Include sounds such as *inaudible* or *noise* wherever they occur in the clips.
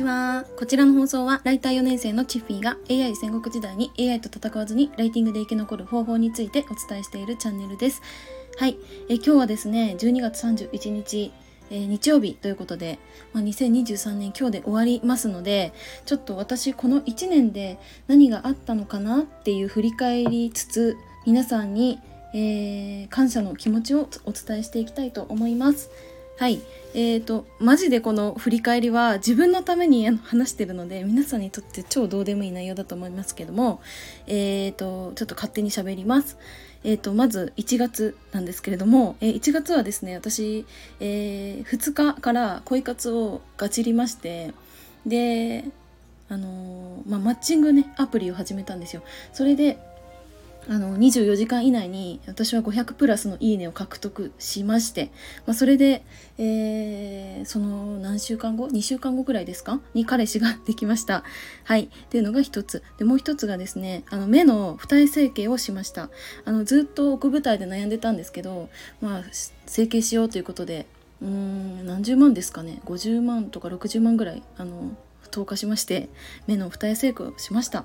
ちは。こちらの放送は、ライター4年生のチッフィーが AI 戦国時代に AI と戦わずにライティングで生き残る方法についてお伝えしているチャンネルです。はい。え今日はですね、12月31日、えー、日曜日ということで、まあ、2023年今日で終わりますので、ちょっと私この1年で何があったのかなっていう振り返りつつ、皆さんに、えー、感謝の気持ちをお伝えしていきたいと思います。はい。えーと、マジでこの振り返りは自分のために話してるので皆さんにとって超どうでもいい内容だと思いますけども、えーと、ちょっと勝手に喋ります。えーと、まず1月なんですけれども、えー、1月はですね、私、えー、2日から恋活をガチりまして、で、あのー、まあ、マッチングね、アプリを始めたんですよ。それで、あの24時間以内に私は500プラスのいいねを獲得しまして、まあ、それで、えー、その何週間後2週間後くらいですか？に彼氏ができました。はい。っていうのが一つ。でもう一つがですねあの目の二重整形をしました。あのずっと奥舞台で悩んでたんですけどまあ整形しようということでうーん何十万ですかね？50万とか60万ぐらいあの投下しまして目の二重整形をしました。っ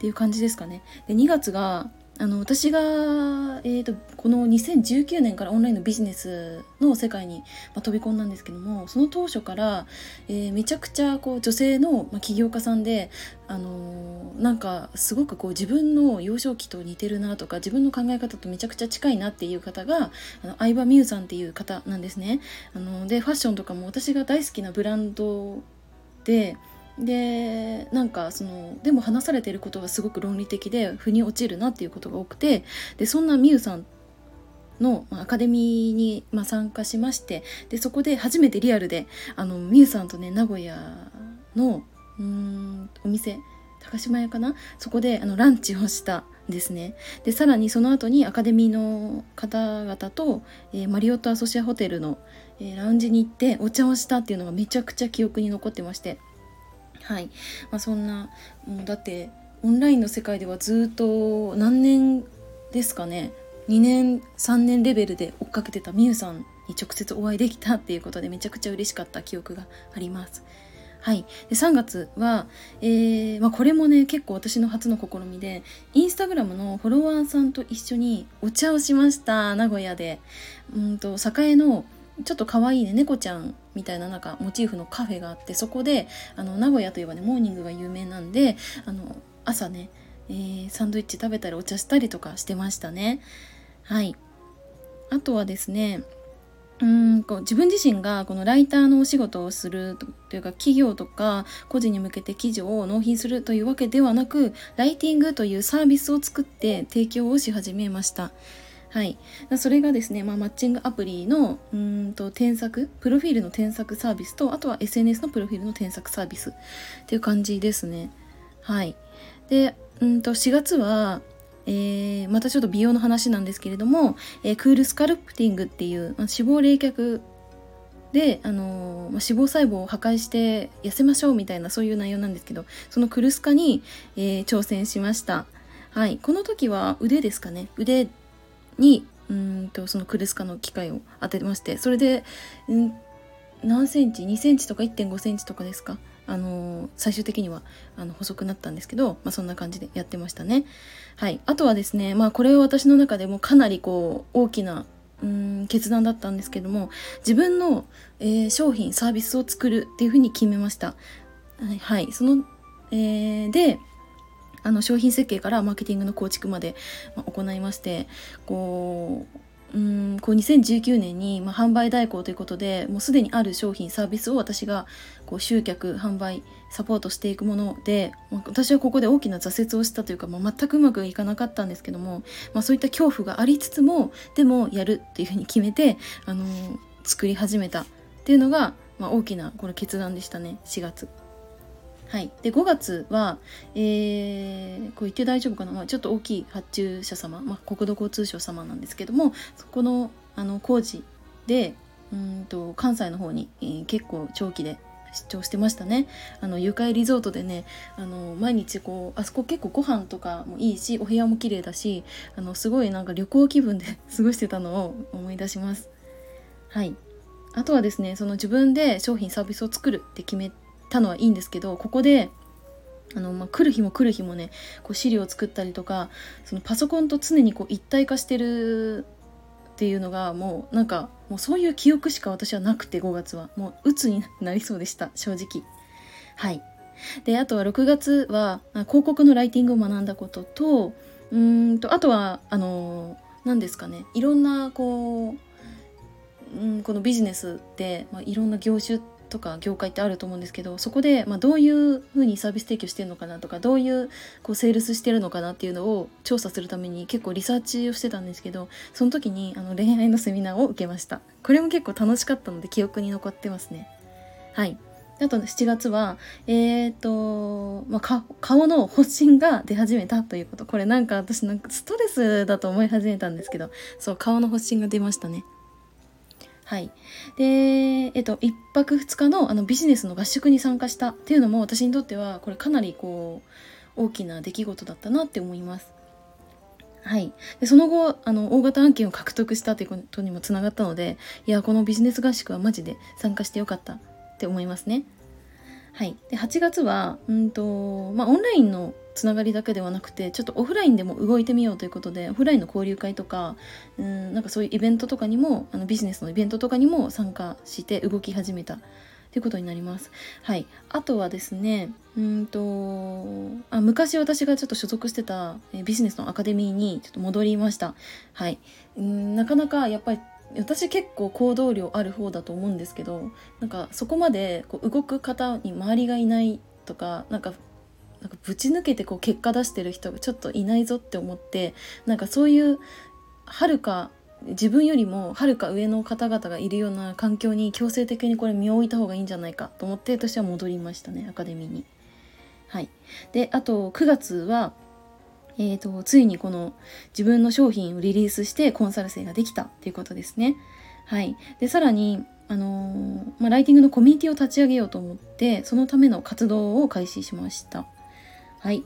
ていう感じですかね。で2月があの私が、えーと、この2019年からオンラインのビジネスの世界に、まあ、飛び込んだんですけどもその当初から、えー、めちゃくちゃこう女性の、まあ、起業家さんで、あのー、なんかすごくこう自分の幼少期と似てるなとか自分の考え方とめちゃくちゃ近いなっていう方があの相葉美優さんっていう方なんですね。あのでファッションとかも私が大好きなブランドででなんかそのでも話されていることがすごく論理的で腑に落ちるなっていうことが多くてでそんなみゆさんのアカデミーに、参加しましてでそこで初めてリアルであのみゆさんとね名古屋のうんお店高島屋かな？そこであのランチをしたんですね。でさらにその後にアカデミーの方々と、えー、マリオットアソシアホテルの、えー、ラウンジに行ってお茶をしたっていうのがめちゃくちゃ記憶に残ってまして。はい、まあ、そんなもうだってオンラインの世界ではずっと何年ですかね。2年3年レベルで追っかけてたみゆさんに直接お会いできたっていうことでめちゃくちゃ嬉しかった記憶があります。はい、で3月は、えーまあ、これもね結構私の初の試みでインスタグラムのフォロワーさんと一緒にお茶をしました名古屋で。うんと栄のちょっと可愛いね猫ちゃんみたいななんかモチーフのカフェがあってそこであの名古屋といえばねモーニングが有名なんであの朝ね、えー、サンドイッチ食べたりお茶したりとかしてましたねはいあとはですねうんこう自分自身がこのライターのお仕事をするというか企業とか個人に向けて記事を納品するというわけではなくライティングというサービスを作って提供をし始めました。はい、それがですね、まあ、マッチングアプリのうんと添削プロフィールの添削サービスとあとは SNS のプロフィールの添削サービスっていう感じですね。はい、でうんと4月は、えー、またちょっと美容の話なんですけれども、えー、クールスカルプティングっていう、まあ、脂肪冷却で、あのー、まあ、脂肪細胞を破壊して痩せましょうみたいなそういう内容なんですけどそのクルスカに、えー、挑戦しました。はい、この時は腕ですかね腕にうんとそのクルスカの機械を当てましてそれで、ん、何センチ2センチとか1.5センチとかですか？あの、最終的にはあの細くなったんですけど、まあ、そんな感じでやってましたね。はい、あとはですね、まあ、これは私の中でもかなりこう大きなうん決断だったんですけども自分の、えー、商品サービスを作るっていうふうに決めました。はい、はい、その、えー、であの商品設計からマーケティングの構築まで行いましてこううんこう2019年に、まあ、販売代行ということでもうすでにある商品サービスを私がこう集客販売サポートしていくもので、まあ、私はここで大きな挫折をしたというか、まあ、全くうまくいかなかったんですけども、まあ、そういった恐怖がありつつもでもやるっていうふうに決めて、あのー、作り始めたっていうのが、まあ、大きなこの決断でしたね4月。はい、で5月は、えー、こう言って大丈夫かな、まあ、ちょっと大きい発注者様、まあ、国土交通省様なんですけどもそこのあの工事でうんと関西の方に、えー、結構長期で出張してましたね。あの愉快リゾートでねあの毎日こうあそこ結構ご飯とかもいいしお部屋も綺麗だしあのすごいなんか旅行気分で *laughs* 過ごしてたのを思い出します。はい。あとはですねその自分で商品サービスを作るって決めたのはいいんですけどここであの、まあ、来る日も来る日もねこう資料を作ったりとかそのパソコンと常にこう一体化してるっていうのがもうなんかもうそういう記憶しか私はなくて5月は。もう鬱になりそうでした正直。はい。であとは6月は広告のライティングを学んだこととうんとあとはあの何ですかねいろんなこう、うん、このビジネスって、まあ、いろんな業種とか業界ってあると思うんですけどそこで、まあ、どういうふうにサービス提供してるのかなとかどういうこうセールスしてるのかなっていうのを調査するために結構リサーチをしてたんですけどその時にあの恋愛のセミナーを受けましたこれも結構楽しかったので記憶に残ってますねはいあと7月は、えっ、ー、と、まあ、顔の発疹が出始めたということ。これなんか私なんかストレスだと思い始めたんですけど、そう、顔の発疹が出ましたね。はい。で、えっと、1泊2日のあのビジネスの合宿に参加したっていうのも私にとっては、これかなりこう、大きな出来事だったなって思います。はい、でその後あの大型案件を獲得したということにもつながったのでいやこのビジネス合宿はマジで参加してよかったって思いますね。はい、で8月はうんと、まあ、オンラインのつながりだけではなくてちょっとオフラインでも動いてみようということでオフラインの交流会とかうんなんかそういうイベントとかにもあのビジネスのイベントとかにも参加して動き始めたということになります。はい、あとはですねうんとあ昔私がちょっと所属してたビジネスのアカデミーにちょっと戻りました。はい、うんなかなかやっぱり私結構行動量ある方だと思うんですけどなんかそこまでこう動く方に周りがいないとかなんかなんかぶち抜けてこう結果出してる人がちょっといないぞって思ってなんかそういうはるか自分よりもはるか上の方々がいるような環境に強制的にこれ身を置いた方がいいんじゃないかと思って私は戻りましたねアカデミーに。はい、であと9月は、えーと、ついにこの自分の商品をリリースしてコンサル生ができたっていうことですね。はい、でさらにあのー、まあ、ライティングのコミュニティを立ち上げようと思ってそのための活動を開始しました。はい。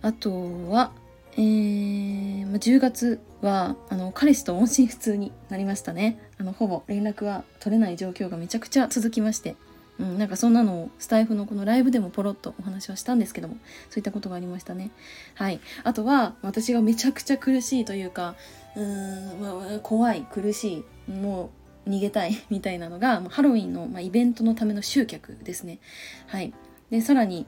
あとは、えー、10月はあの彼氏と音信不通になりましたねあのほぼ連絡は取れない状況がめちゃくちゃ続きまして、うん、なんかそんなのをスタイフのこのライブでもポロッとお話はしたんですけどもそういったことがありましたね。はい。あとは私がめちゃくちゃ苦しいというかうーん、怖い苦しいもう逃げたい *laughs* みたいなのがハロウィンの、まあ、イベントのための集客ですね。はい。でさらに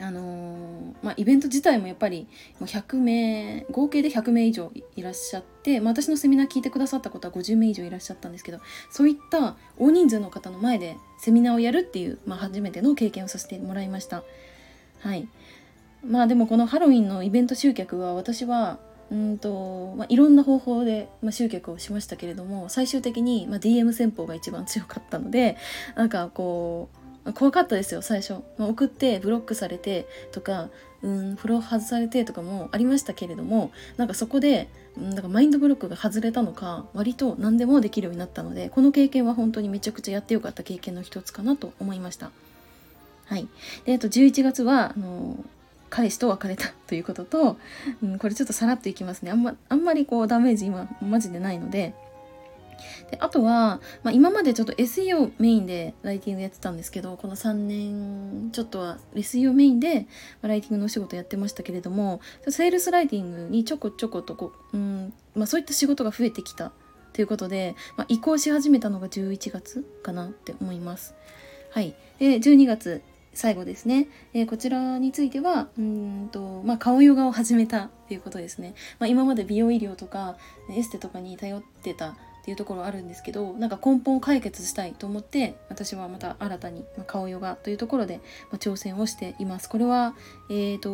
あのー、まあ、イベント自体もやっぱり100名合計で100名以上いらっしゃって、まあ、私のセミナー聞いてくださった方は50名以上いらっしゃったんですけどそういった大人数の方の前でセミナーをやるっていう、まあ、初めての経験をさせてもらいました。はいまあでもこのハロウィンのイベント集客は私はうんと、まあ、いろんな方法で、まあ、集客をしましたけれども最終的に、まあ、DM 戦法が一番強かったのでなんかこう怖かったですよ最初、まあ、送ってブロックされてとかうんフォロー外されてとかもありましたけれどもなんかそこでだからマインドブロックが外れたのか割と何でもできるようになったのでこの経験は本当にめちゃくちゃやってよかった経験の一つかなと思いました。はい。であと11月はあの彼氏と別れたということと、うん、これちょっとさらっといきますね。あんまあんまりこうダメージ今マジでないのでであとは、まあ、今までちょっと SEO メインでライティングやってたんですけどこの3年ちょっとは SEO メインでライティングのお仕事やってましたけれどもセールスライティングにちょこちょことこう、うんまあ、そういった仕事が増えてきたということで、まあ、移行し始めたのが11月かなって思います。はい、で12月最後ですね、えー、こちらについてはうんと、まあ、顔ヨガを始めたということですね、まあ、今まで美容医療とかエステとかに頼ってたっていうところあるんですけどなんか根本を解決したいと思って私はまた新たに顔ヨガというところで挑戦をしています。これはえーと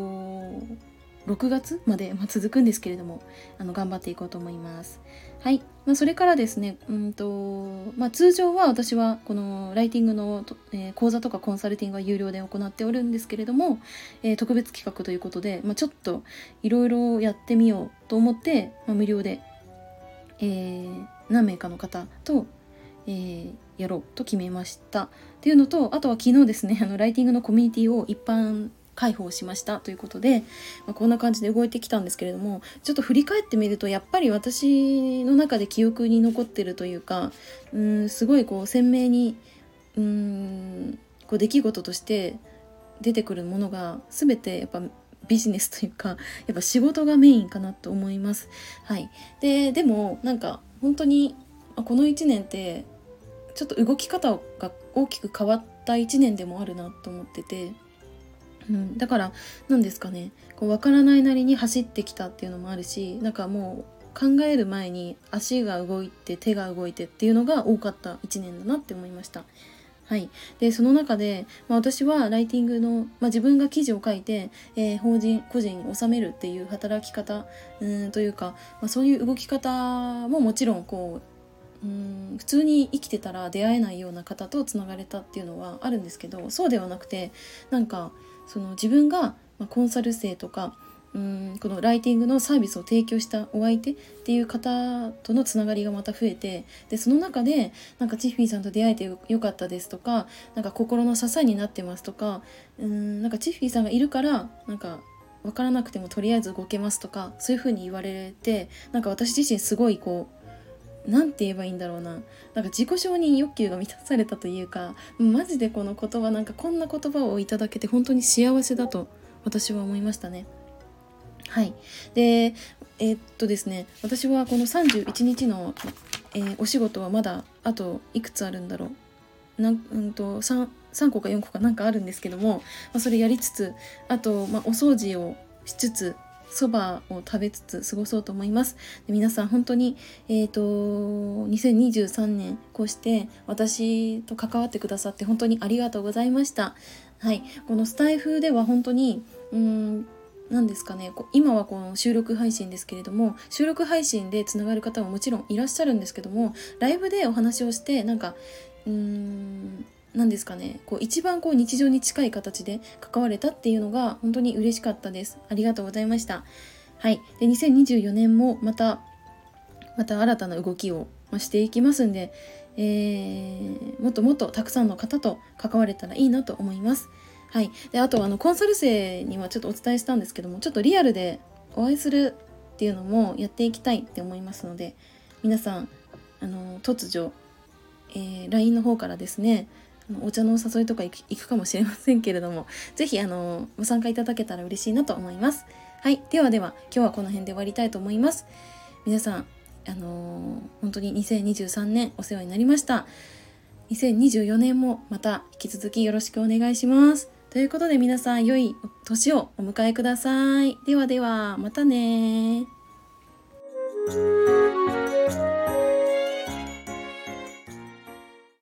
6月まで続くんですけれどもあの頑張っていこうと思います。はい、まあ、それからですねうんと、まあ、通常は私はこのライティングの、えー、講座とかコンサルティングは有料で行っておるんですけれども、えー、特別企画ということで、まあ、ちょっといろいろやってみようと思って、まあ、無料で、えー何名かの方と、えー、やろうと決めました。っていうのとあとは昨日ですね *laughs* あのライティングのコミュニティを一般開放しました。ということで、まあ、こんな感じで動いてきたんですけれどもちょっと振り返ってみるとやっぱり私の中で記憶に残ってるというかうんすごいこう鮮明にうんこう出来事として出てくるものが全てやっぱビジネスというかやっぱ仕事がメインかなと思います。はい、ででもなんか本当にこの1年ってちょっと動き方が大きく変わった1年でもあるなと思ってて、うん、だから何ですかねこう分からないなりに走ってきたっていうのもあるしなんかもう考える前に足が動いて手が動いてっていうのが多かった1年だなって思いました。はい、でその中で、まあ、私はライティングの、まあ、自分が記事を書いて、えー、法人個人に納めるっていう働き方うんというか、まあ、そういう動き方ももちろんこううん普通に生きてたら出会えないような方とつながれたっていうのはあるんですけどそうではなくてなんかその自分が、ま、コンサル生とかうんこのライティングのサービスを提供したお相手っていう方とのつながりがまた増えてでその中でなんかチッフィーさんと出会えてよかったですとかなんか心の支えになってますとかうんなんかチッフィーさんがいるからなんか分からなくてもとりあえず動けますとかそういう風に言われてなんか私自身すごいこう何て言えばいいんだろうななんか自己承認欲求が満たされたというかマジでこの言葉なんかこんな言葉をいただけて本当に幸せだと私は思いましたね。はい。で、えー、っとですね、私はこの31日の、えー、お仕事はまだあといくつあるんだろう。なんうんと 3, 3個か4個かなんかあるんですけども、まあ、それやりつつ、あと、まあ、お掃除をしつつ、そばを食べつつ過ごそうと思います。で皆さん本当に、えっ、ー、と、2023年こうして私と関わってくださって本当にありがとうございました。はい。このスタイフでは本当に、うん何ですかね。今はこの収録配信ですけれども収録配信でつながる方はもちろんいらっしゃるんですけどもライブでお話をしてなんかうーん何ですかね。こう一番こう日常に近い形で関われたっていうのが本当に嬉しかったです。ありがとうございました。はい。で2024年もまたまた新たな動きをしていきますんで、えー、もっともっとたくさんの方と関われたらいいなと思います。はい、であとあのコンサル生にはちょっとお伝えしたんですけどもちょっとリアルでお会いするっていうのもやっていきたいって思いますので皆さんあの突如、えー、LINE の方からですねお茶のお誘いとか行くかもしれませんけれども是非あのご参加いただけたら嬉しいなと思います。はい、ではでは今日はこの辺で終わりたいと思います。皆さんあの、本当に2023年お世話になりました。2024年もまた引き続きよろしくお願いします。ということで皆さん良い年をお迎えください。ではでは、またね